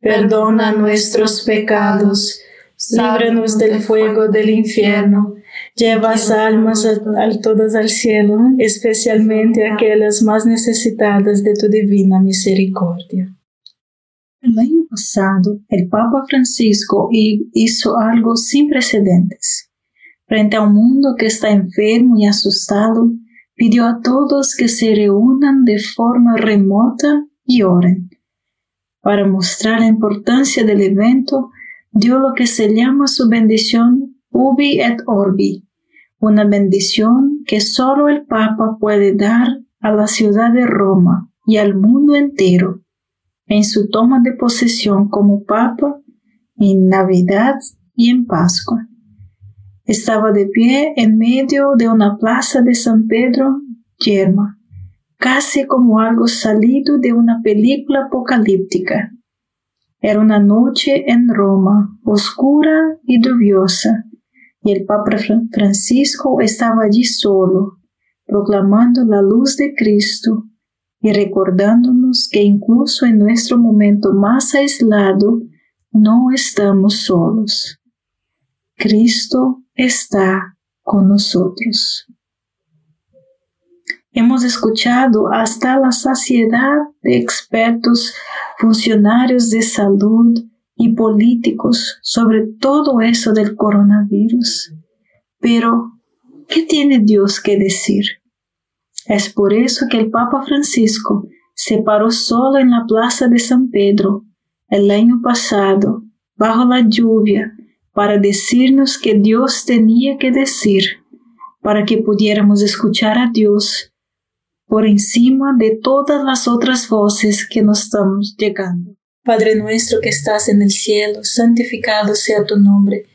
perdona nuestros pecados, líbranos del fuego del infierno, lleva almas a, todas al cielo, especialmente aquellas más necesitadas de tu divina misericordia. El año pasado, el Papa Francisco hizo algo sin precedentes. Frente a un mundo que está enfermo y asustado, pidió a todos que se reúnan de forma remota y oren para mostrar la importancia del evento, dio lo que se llama su bendición Ubi et Orbi, una bendición que solo el Papa puede dar a la ciudad de Roma y al mundo entero en su toma de posesión como Papa en Navidad y en Pascua. Estaba de pie en medio de una plaza de San Pedro yerma casi como algo salido de una película apocalíptica. Era una noche en Roma, oscura y lluviosa, y el Papa Francisco estaba allí solo, proclamando la luz de Cristo y recordándonos que incluso en nuestro momento más aislado, no estamos solos. Cristo está con nosotros. Hemos escuchado hasta la saciedad de expertos, funcionarios de salud y políticos sobre todo eso del coronavirus. Pero, ¿qué tiene Dios que decir? Es por eso que el Papa Francisco se paró solo en la plaza de San Pedro el año pasado, bajo la lluvia, para decirnos que Dios tenía que decir, para que pudiéramos escuchar a Dios por encima de todas las otras voces que nos estamos llegando. Padre nuestro que estás en el cielo, santificado sea tu nombre.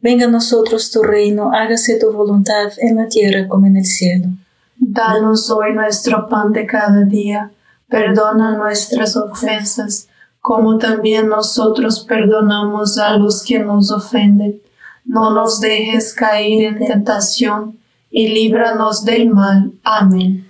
Venga a nosotros tu reino, hágase tu voluntad en la tierra como en el cielo. Danos hoy nuestro pan de cada día, perdona nuestras ofensas, como también nosotros perdonamos a los que nos ofenden. No nos dejes caer en tentación, y líbranos del mal. Amén.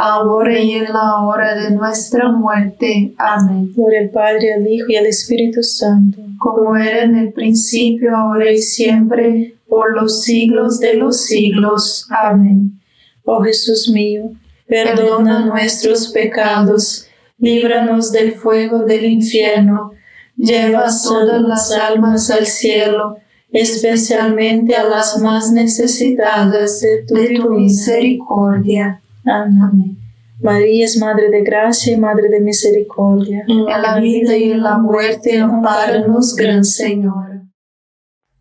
ahora y en la hora de nuestra muerte. Amén. Por el Padre, el Hijo y el Espíritu Santo, como era en el principio, ahora y siempre, por los siglos de los siglos. Amén. Oh Jesús mío, perdona nuestros pecados, líbranos del fuego del infierno, lleva todas las almas al cielo, especialmente a las más necesitadas de tu, misericordia. Amén. María es Madre de Gracia y Madre de Misericordia. En la vida y en la muerte, amparanos, Gran Señora.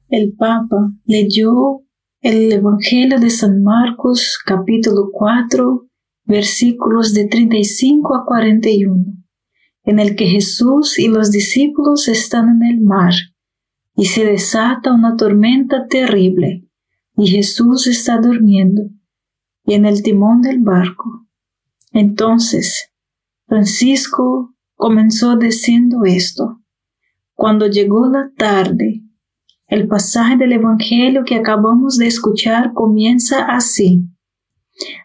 El Papa leyó el Evangelio de San Marcos, capítulo 4, versículos de 35 a 41, en el que Jesús y los discípulos están en el mar y se desata una tormenta terrible y Jesús está durmiendo y en el timón del barco. Entonces, Francisco comenzó diciendo esto. Cuando llegó la tarde, el pasaje del Evangelio que acabamos de escuchar comienza así.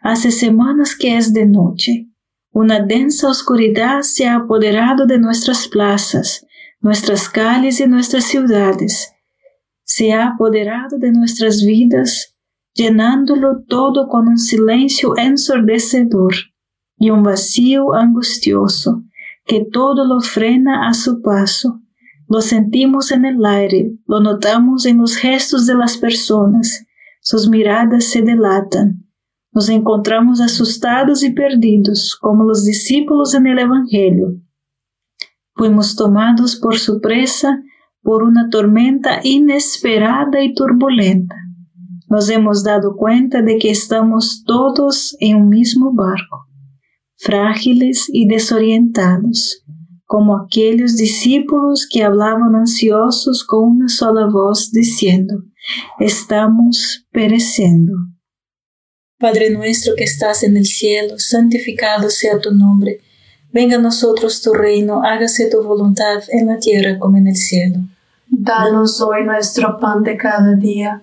Hace semanas que es de noche. Una densa oscuridad se ha apoderado de nuestras plazas, nuestras calles y nuestras ciudades. Se ha apoderado de nuestras vidas, llenándolo todo con un silencio ensordecedor y un vacío angustioso que todo lo frena a su paso. Lo sentimos en el aire, lo notamos en los gestos de las personas, sus miradas se delatan. Nos encontramos asustados y perdidos, como los discípulos en el Evangelio. Fuimos tomados por sorpresa por una tormenta inesperada y turbulenta. Nos hemos dado cuenta de que estamos todos en un mismo barco frágiles y desorientados, como aquellos discípulos que hablaban ansiosos con una sola voz diciendo, estamos pereciendo. Padre nuestro que estás en el cielo, santificado sea tu nombre. Venga a nosotros tu reino, hágase tu voluntad en la tierra como en el cielo. Danos hoy nuestro pan de cada día,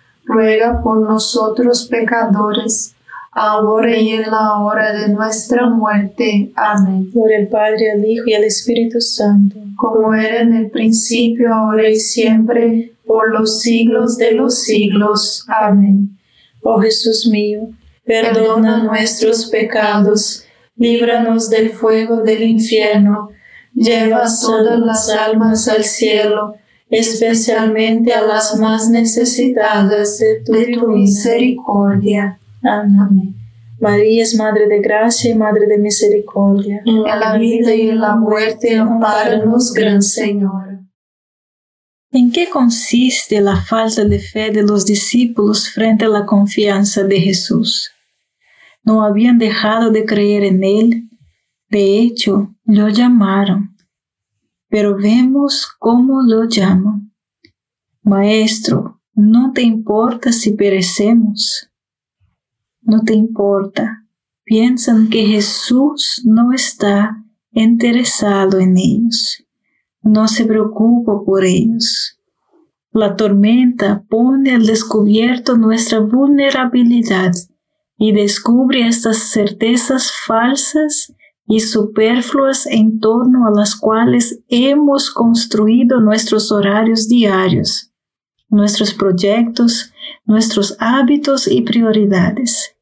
ruega por nosotros pecadores, ahora y en la hora de nuestra muerte. Amén. Por el Padre, el Hijo y el Espíritu Santo, como era en el principio, ahora y siempre, por los siglos de los siglos. Amén. Oh Jesús mío, perdona nuestros pecados, líbranos del fuego del infierno, lleva todas las almas al cielo especialmente a las más necesitadas de tu, misericordia. Amén. María es Madre de Gracia y Madre de Misericordia. En la vida y en la muerte, amparanos, Gran Señor. ¿En qué consiste la falta de fe de los discípulos frente a la confianza de Jesús? No habían dejado de creer en Él. De hecho, lo llamaron. Pero vemos cómo lo llaman. Maestro, ¿no te importa si perecemos? No te importa. Piensan que Jesús no está interesado en ellos no se preocupa por ellos. La tormenta pone al descubierto nuestra vulnerabilidad y descubre estas certezas falsas y superfluas en torno a las cuales hemos construido nuestros horarios diarios, nuestros proyectos, nuestros hábitos y prioridades.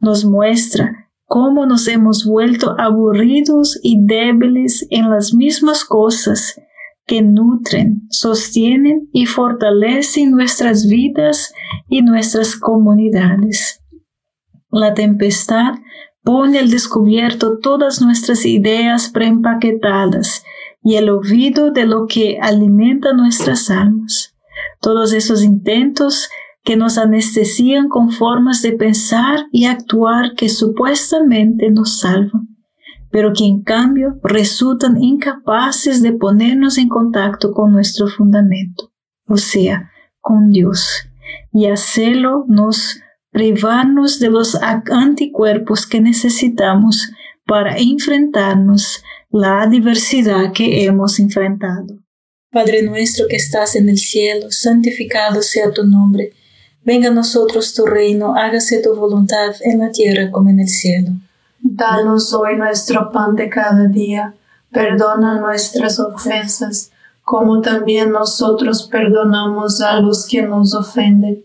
Nos muestra cómo nos hemos vuelto aburridos y débiles en las mismas cosas que nutren, sostienen y fortalecen nuestras vidas y nuestras comunidades. La tempestad pone al descubierto todas nuestras ideas preempaquetadas y el olvido de lo que alimenta nuestras almas. Todos esos intentos que nos anestesian con formas de pensar y actuar que supuestamente nos salvan, pero que en cambio resultan incapaces de ponernos en contacto con nuestro fundamento, o sea, con Dios, y hacerlo nos privarnos de los anticuerpos que necesitamos para enfrentarnos la adversidad que hemos enfrentado. Padre nuestro que estás en el cielo, santificado sea tu nombre Venga a nosotros tu reino, hágase tu voluntad en la tierra como en el cielo. Danos hoy nuestro pan de cada día, perdona nuestras ofensas, como también nosotros perdonamos a los que nos ofenden.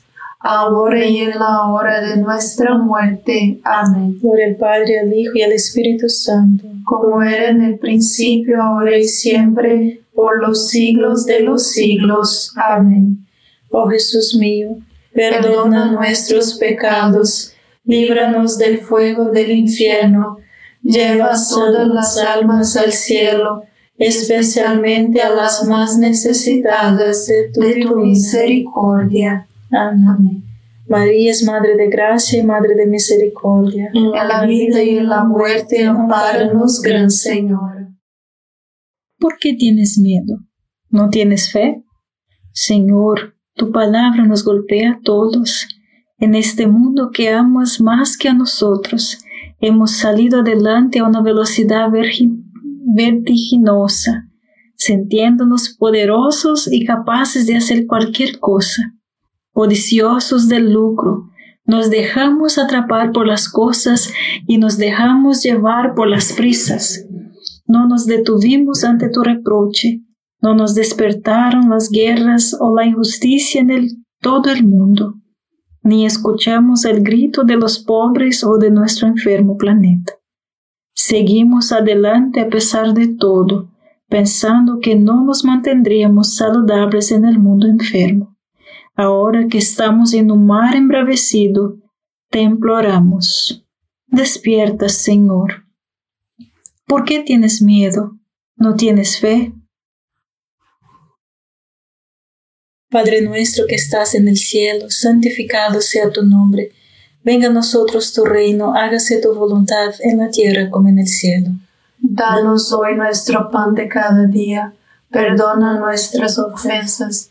ahora y en la hora de nuestra muerte. Amén. Gloria al Padre, al Hijo y al Espíritu Santo, como era en el principio, ahora y siempre, por los siglos de los siglos. Amén. Oh Jesús mío, perdona nuestros pecados, líbranos del fuego del infierno, lleva todas las almas al cielo, especialmente a las más necesitadas de tu, misericordia. Amén. María es Madre de Gracia y Madre de Misericordia. En la vida y en la muerte, amparanos, Gran Señor. ¿Por qué tienes miedo? ¿No tienes fe? Señor, tu palabra nos golpea a todos. En este mundo que amas más que a nosotros, hemos salido adelante a una velocidad vertiginosa, sintiéndonos poderosos y capaces de hacer cualquier cosa codiciosos del lucro, nos dejamos atrapar por las cosas y nos dejamos llevar por las prisas. No nos detuvimos ante tu reproche, no nos despertaron las guerras o la injusticia en el, todo el mundo, ni escuchamos el grito de los pobres o de nuestro enfermo planeta. Seguimos adelante a pesar de todo, pensando que no nos mantendríamos saludables en el mundo enfermo ahora que estamos en un mar embravecido, te imploramos. Despierta, Señor. ¿Por qué tienes miedo? ¿No tienes fe? Padre nuestro que estás en el cielo, santificado sea tu nombre. Venga a nosotros tu reino, hágase tu voluntad en la tierra como en el cielo. Danos hoy nuestro pan de cada día, perdona nuestras ofensas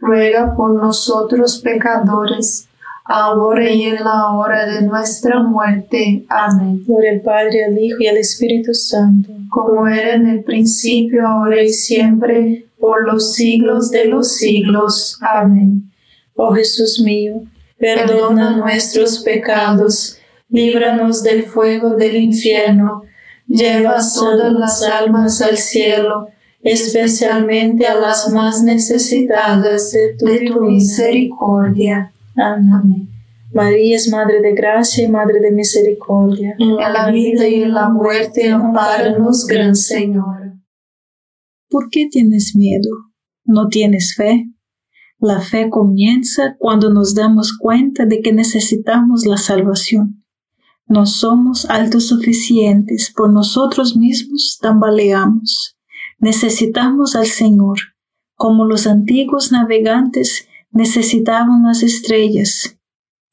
ruega por nosotros pecadores, ahora y en la hora de nuestra muerte. Amén. Por el Padre, al Hijo y al Espíritu Santo, como era en el principio, ahora y siempre, por los siglos de los siglos. Amén. Oh Jesús mío, perdona nuestros pecados, líbranos del fuego del infierno, lleva todas las almas al cielo, especialmente a las más necesitadas de tu, misericordia. Amén. María es Madre de Gracia y Madre de Misericordia. En la vida y en la muerte, amparanos, Gran Señor. ¿Por qué tienes miedo? ¿No tienes fe? La fe comienza cuando nos damos cuenta de que necesitamos la salvación. No somos autosuficientes, por nosotros mismos tambaleamos. Necesitamos al Señor, como los antiguos navegantes necesitaban las estrellas.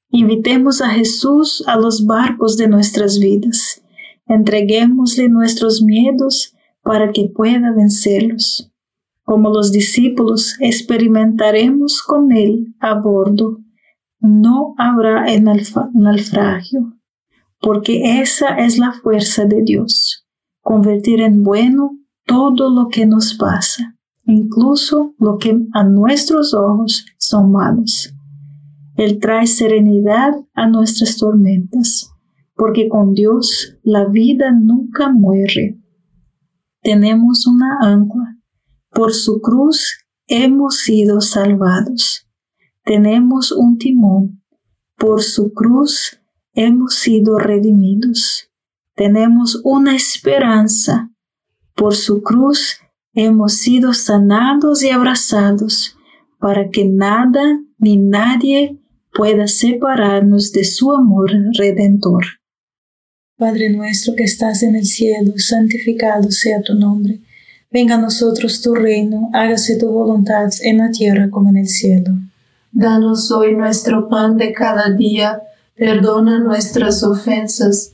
Invitemos a Jesús a los barcos de nuestras vidas. Entreguémosle nuestros miedos para que pueda vencerlos. Como los discípulos, experimentaremos con Él a bordo. No habrá naufragio, porque esa es la fuerza de Dios, convertir en bueno todo lo que nos pasa, incluso lo que a nuestros ojos son malos. Él trae serenidad a nuestras tormentas, porque con Dios la vida nunca muere. Tenemos una ancla. Por su cruz hemos sido salvados. Tenemos un timón. Por su cruz hemos sido redimidos. Tenemos una esperanza por su cruz hemos sido sanados y abrazados para que nada ni nadie pueda separarnos de su amor redentor. Padre nuestro que estás en el cielo, santificado sea tu nombre. Venga a nosotros tu reino, hágase tu voluntad en la tierra como en el cielo. Danos hoy nuestro pan de cada día, perdona nuestras ofensas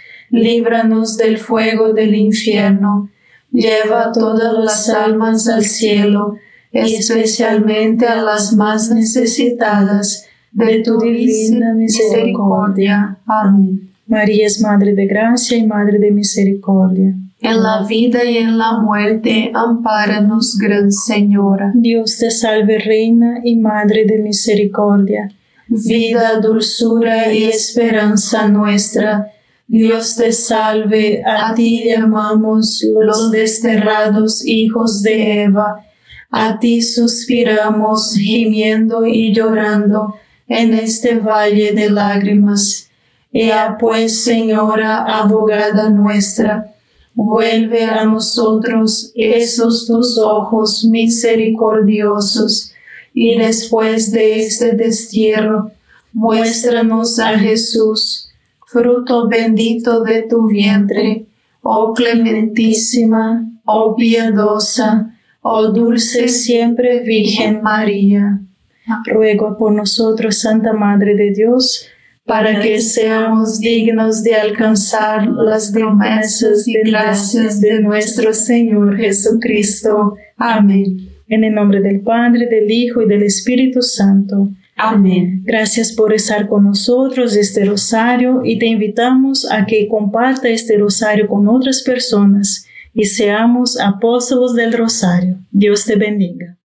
líbranos del fuego del infierno, lleva todas las almas al cielo, y especialmente a las más necesitadas de tu divina misericordia. Amén. María es Madre de Gracia y Madre de Misericordia. En la vida y en la muerte, ampáranos, Gran Señora. Dios te salve, Reina y Madre de Misericordia. Vida, dulzura y esperanza nuestra. Dios te salve, a ti llamamos los desterrados hijos de Eva. A ti suspiramos, gimiendo y llorando en este valle de lágrimas. Ea pues, Señora, abogada nuestra, vuelve a nosotros esos tus ojos misericordiosos, y después de este destierro, muéstranos a Jesús, fruto bendito de tu vientre, oh clementísima, oh piadosa, oh dulce siempre Virgen María ruego por nosotros, Santa Madre de Dios, para que seamos dignos de alcanzar las promesas y gracias de nuestro Señor Jesucristo. Amén. En el nombre del Padre, del Hijo y del Espíritu Santo. Amén. Gracias por estar con nosotros este rosario y te invitamos a que comparta este rosario con otras personas y seamos apóstolos del rosario. Dios te bendiga.